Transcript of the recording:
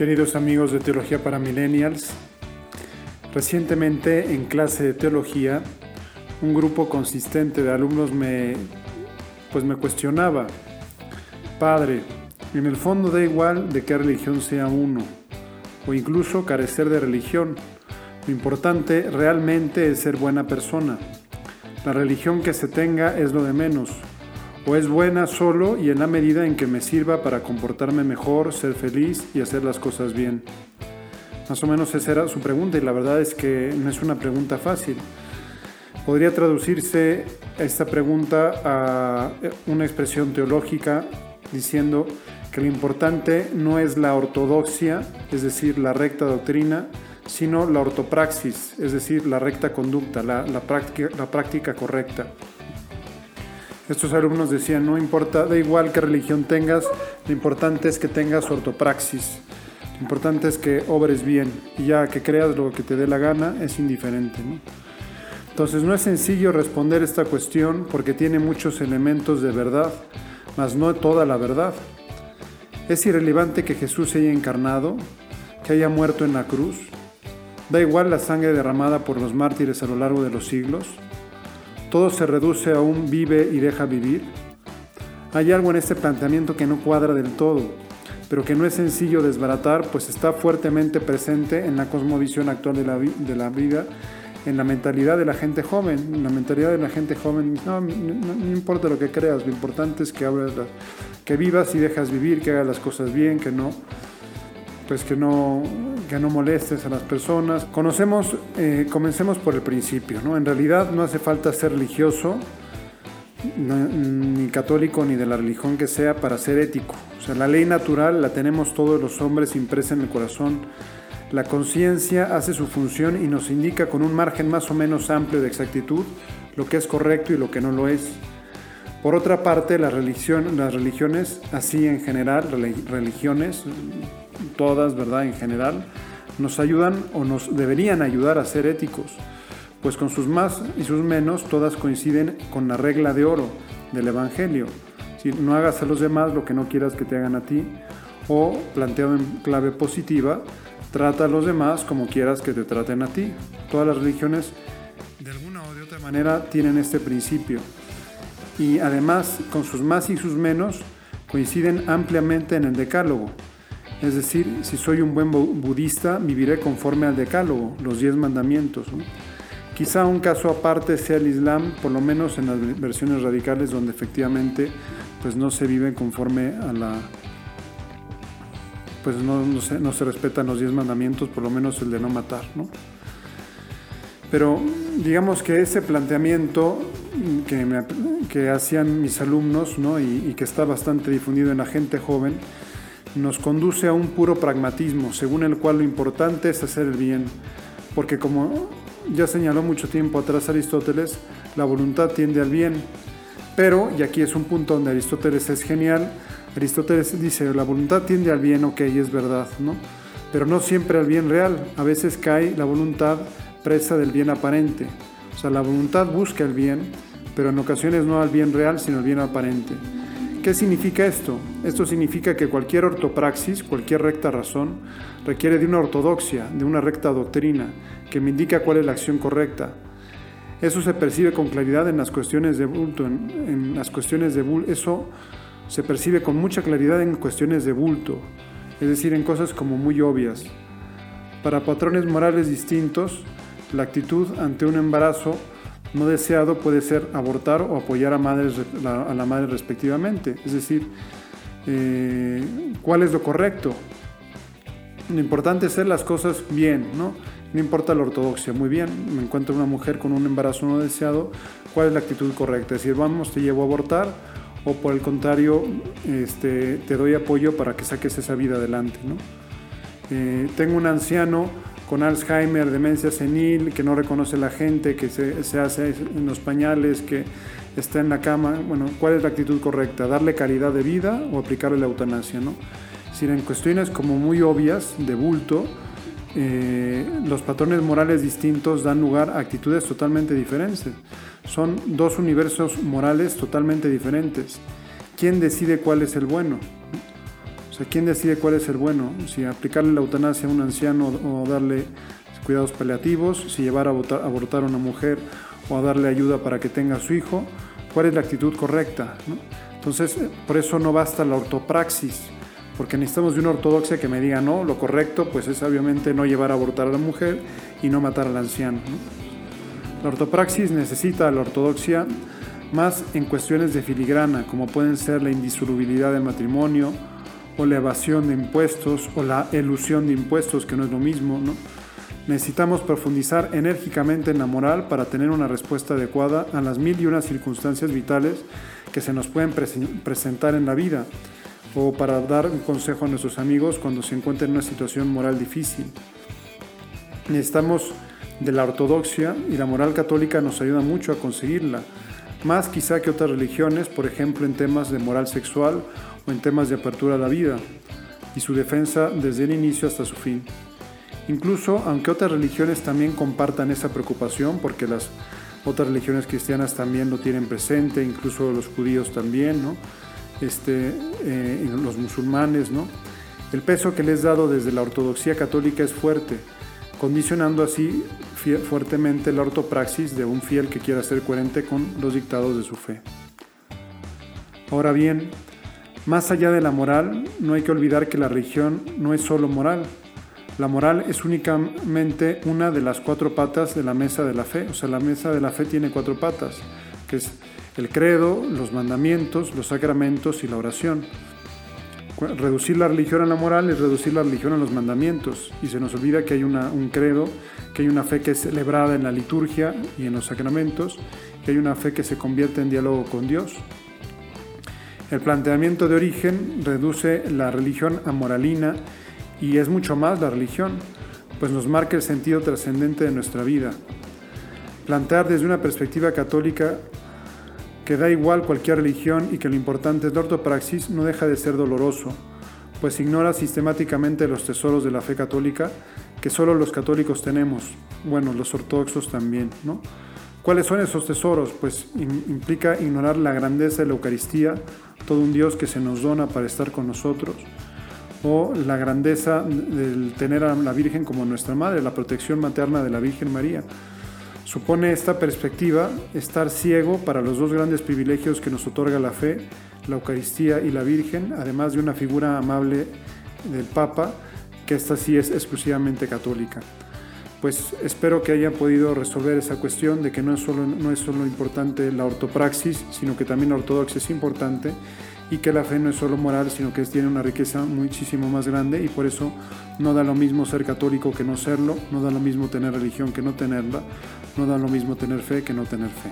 Queridos amigos de Teología para Millennials, recientemente en clase de teología, un grupo consistente de alumnos me, pues me cuestionaba, Padre, en el fondo da igual de qué religión sea uno, o incluso carecer de religión. Lo importante realmente es ser buena persona. La religión que se tenga es lo de menos o es buena solo y en la medida en que me sirva para comportarme mejor, ser feliz y hacer las cosas bien. Más o menos esa era su pregunta y la verdad es que no es una pregunta fácil. Podría traducirse esta pregunta a una expresión teológica diciendo que lo importante no es la ortodoxia, es decir, la recta doctrina, sino la ortopraxis, es decir, la recta conducta, la, la práctica correcta. Estos alumnos decían, no importa, da igual qué religión tengas, lo importante es que tengas ortopraxis. Lo importante es que obres bien y ya que creas lo que te dé la gana es indiferente. Entonces no es sencillo responder esta cuestión porque tiene muchos elementos de verdad, mas no toda la verdad. Es irrelevante que Jesús se haya encarnado, que haya muerto en la cruz. Da igual la sangre derramada por los mártires a lo largo de los siglos todo se reduce a un vive y deja vivir? Hay algo en este planteamiento que no cuadra del todo, pero que no es sencillo desbaratar, pues está fuertemente presente en la cosmovisión actual de la, de la vida, en la mentalidad de la gente joven. En la mentalidad de la gente joven, no, importa lo que creas, lo importante es que, que vivas y dejas vivir, que hagas las cosas bien, que no, pues que no, que no molestes a las personas. Conocemos, eh, comencemos por el principio, ¿no? En realidad no hace falta ser religioso, ni católico, ni de la religión que sea, para ser ético. O sea, la ley natural la tenemos todos los hombres impresa en el corazón. La conciencia hace su función y nos indica con un margen más o menos amplio de exactitud lo que es correcto y lo que no lo es. Por otra parte, la religión, las religiones, así en general, religiones, todas, ¿verdad? En general, nos ayudan o nos deberían ayudar a ser éticos, pues con sus más y sus menos todas coinciden con la regla de oro del Evangelio. Si no hagas a los demás lo que no quieras que te hagan a ti, o planteado en clave positiva, trata a los demás como quieras que te traten a ti. Todas las religiones de alguna o de otra manera tienen este principio. Y además, con sus más y sus menos, coinciden ampliamente en el decálogo, es decir, si soy un buen budista, viviré conforme al decálogo, los diez mandamientos. Quizá un caso aparte sea el Islam, por lo menos en las versiones radicales donde efectivamente pues no se vive conforme a la... pues no, se, respetan los diez mandamientos, por lo menos el de no matar. Pero digamos que ese planteamiento que, hacían mis alumnos ¿no? y que está bastante difundido en la gente joven, nos conduce a un puro pragmatismo, según el cual lo importante es hacer el bien, porque como ya señaló mucho tiempo atrás Aristóteles, la voluntad tiende al bien. Pero, y aquí es un punto donde Aristóteles es genial, Aristóteles dice, la voluntad tiende al bien, ok, es verdad, ¿no? Pero no siempre al bien real, a veces cae la voluntad presa del bien aparente. O sea, la voluntad busca el bien, pero en ocasiones no al bien real, sino al bien aparente. ¿Qué significa esto? Esto significa que cualquier ortopraxis, cualquier recta razón, requiere de una ortodoxia, de una recta doctrina, que me indica cuál es la acción correcta. Eso se percibe con claridad en las cuestiones de bulto, en, las cuestiones de bulto, eso se percibe con mucha claridad en cuestiones de bulto, es decir, en cosas como muy obvias. Para patrones morales distintos, la actitud ante un embarazo no deseado puede ser abortar o apoyar a, madres, a la madre respectivamente. Es decir, eh, ¿cuál es lo correcto? Lo importante es hacer las cosas bien, ¿no? No importa la ortodoxia, muy bien, me encuentro una mujer con un embarazo no deseado, ¿cuál es la actitud correcta? Es decir, vamos, te llevo a abortar o por el contrario, este, te doy apoyo para que saques esa vida adelante, ¿no? Eh, tengo un anciano con Alzheimer, demencia senil, que no reconoce la gente, que se, hace en los pañales, que está en la cama. Bueno, ¿cuál es la actitud correcta? ¿Darle calidad de vida o aplicarle la eutanasia? ¿no? Si en cuestiones como muy obvias, de bulto, eh, los patrones morales distintos dan lugar a actitudes totalmente diferentes. Son dos universos morales totalmente diferentes. ¿Quién decide cuál es el bueno? Sea, ¿quién decide cuál es el bueno? Si aplicarle la eutanasia a un anciano o darle cuidados paliativos, si llevar a abortar a una mujer o a darle ayuda para que tenga a su hijo, cuál es la actitud correcta. Entonces, eh, por eso no basta la ortopraxis, porque necesitamos de una ortodoxia que me diga, no, lo correcto pues es obviamente no llevar a abortar a la mujer y no matar al anciano. La ortopraxis necesita la ortodoxia más en cuestiones de filigrana, como pueden ser la indisolubilidad del matrimonio, o la evasión de impuestos, o la elusión de impuestos, que no es lo mismo. Necesitamos profundizar enérgicamente en la moral para tener una respuesta adecuada a las mil y unas circunstancias vitales que se nos pueden presentar en la vida o para dar un consejo a nuestros amigos cuando se encuentran en una situación moral difícil. Necesitamos de la ortodoxia y la moral católica nos ayuda mucho a conseguirla, más quizá que otras religiones, por ejemplo en temas de moral sexual o en temas de apertura a la vida y su defensa desde el inicio hasta su fin. Incluso aunque otras religiones también compartan esa preocupación, porque las otras religiones cristianas también lo tienen presente, incluso los judíos también, este, eh, los musulmanes, ¿no? El peso que les es dado desde la ortodoxia católica es fuerte, condicionando así fuertemente la ortopraxis de un fiel que quiera ser coherente con los dictados de su fe. Ahora bien, más allá de la moral, no hay que olvidar que la religión no es solo moral, la moral es únicamente una de las cuatro patas de la mesa de la fe. O sea, la mesa de la fe tiene cuatro patas, que es el credo, los mandamientos, los sacramentos y la oración. Reducir la religión a la moral es reducir la religión a los mandamientos y se nos olvida que hay un credo, que hay una fe que es celebrada en la liturgia y en los sacramentos, que hay una fe que se convierte en diálogo con Dios. El planteamiento de origen reduce la religión a moralina y es mucho más la religión, pues nos marca el sentido trascendente de nuestra vida. Plantear desde una perspectiva católica que da igual cualquier religión y que lo importante es la ortopraxis no deja de ser doloroso, pues ignora sistemáticamente los tesoros de la fe católica que solo los católicos tenemos, bueno, los ortodoxos también, ¿no? ¿Cuáles son esos tesoros? Pues implica ignorar la grandeza de la Eucaristía, todo un Dios que se nos dona para estar con nosotros, o la grandeza del tener a la Virgen como nuestra madre, la protección materna de la Virgen María. Supone esta perspectiva estar ciego para los dos grandes privilegios que nos otorga la fe, la Eucaristía y la Virgen, además de una figura amable del Papa, que esta sí es exclusivamente católica. Pues espero que hayan podido resolver esa cuestión de que no es solo, no es solo importante la ortopraxis, sino que también la ortodoxia es importante y que la fe no es solo moral, sino que tiene una riqueza muchísimo más grande y por eso no da lo mismo ser católico que no serlo, no da lo mismo tener religión que no tenerla, no da lo mismo tener fe que no tener fe.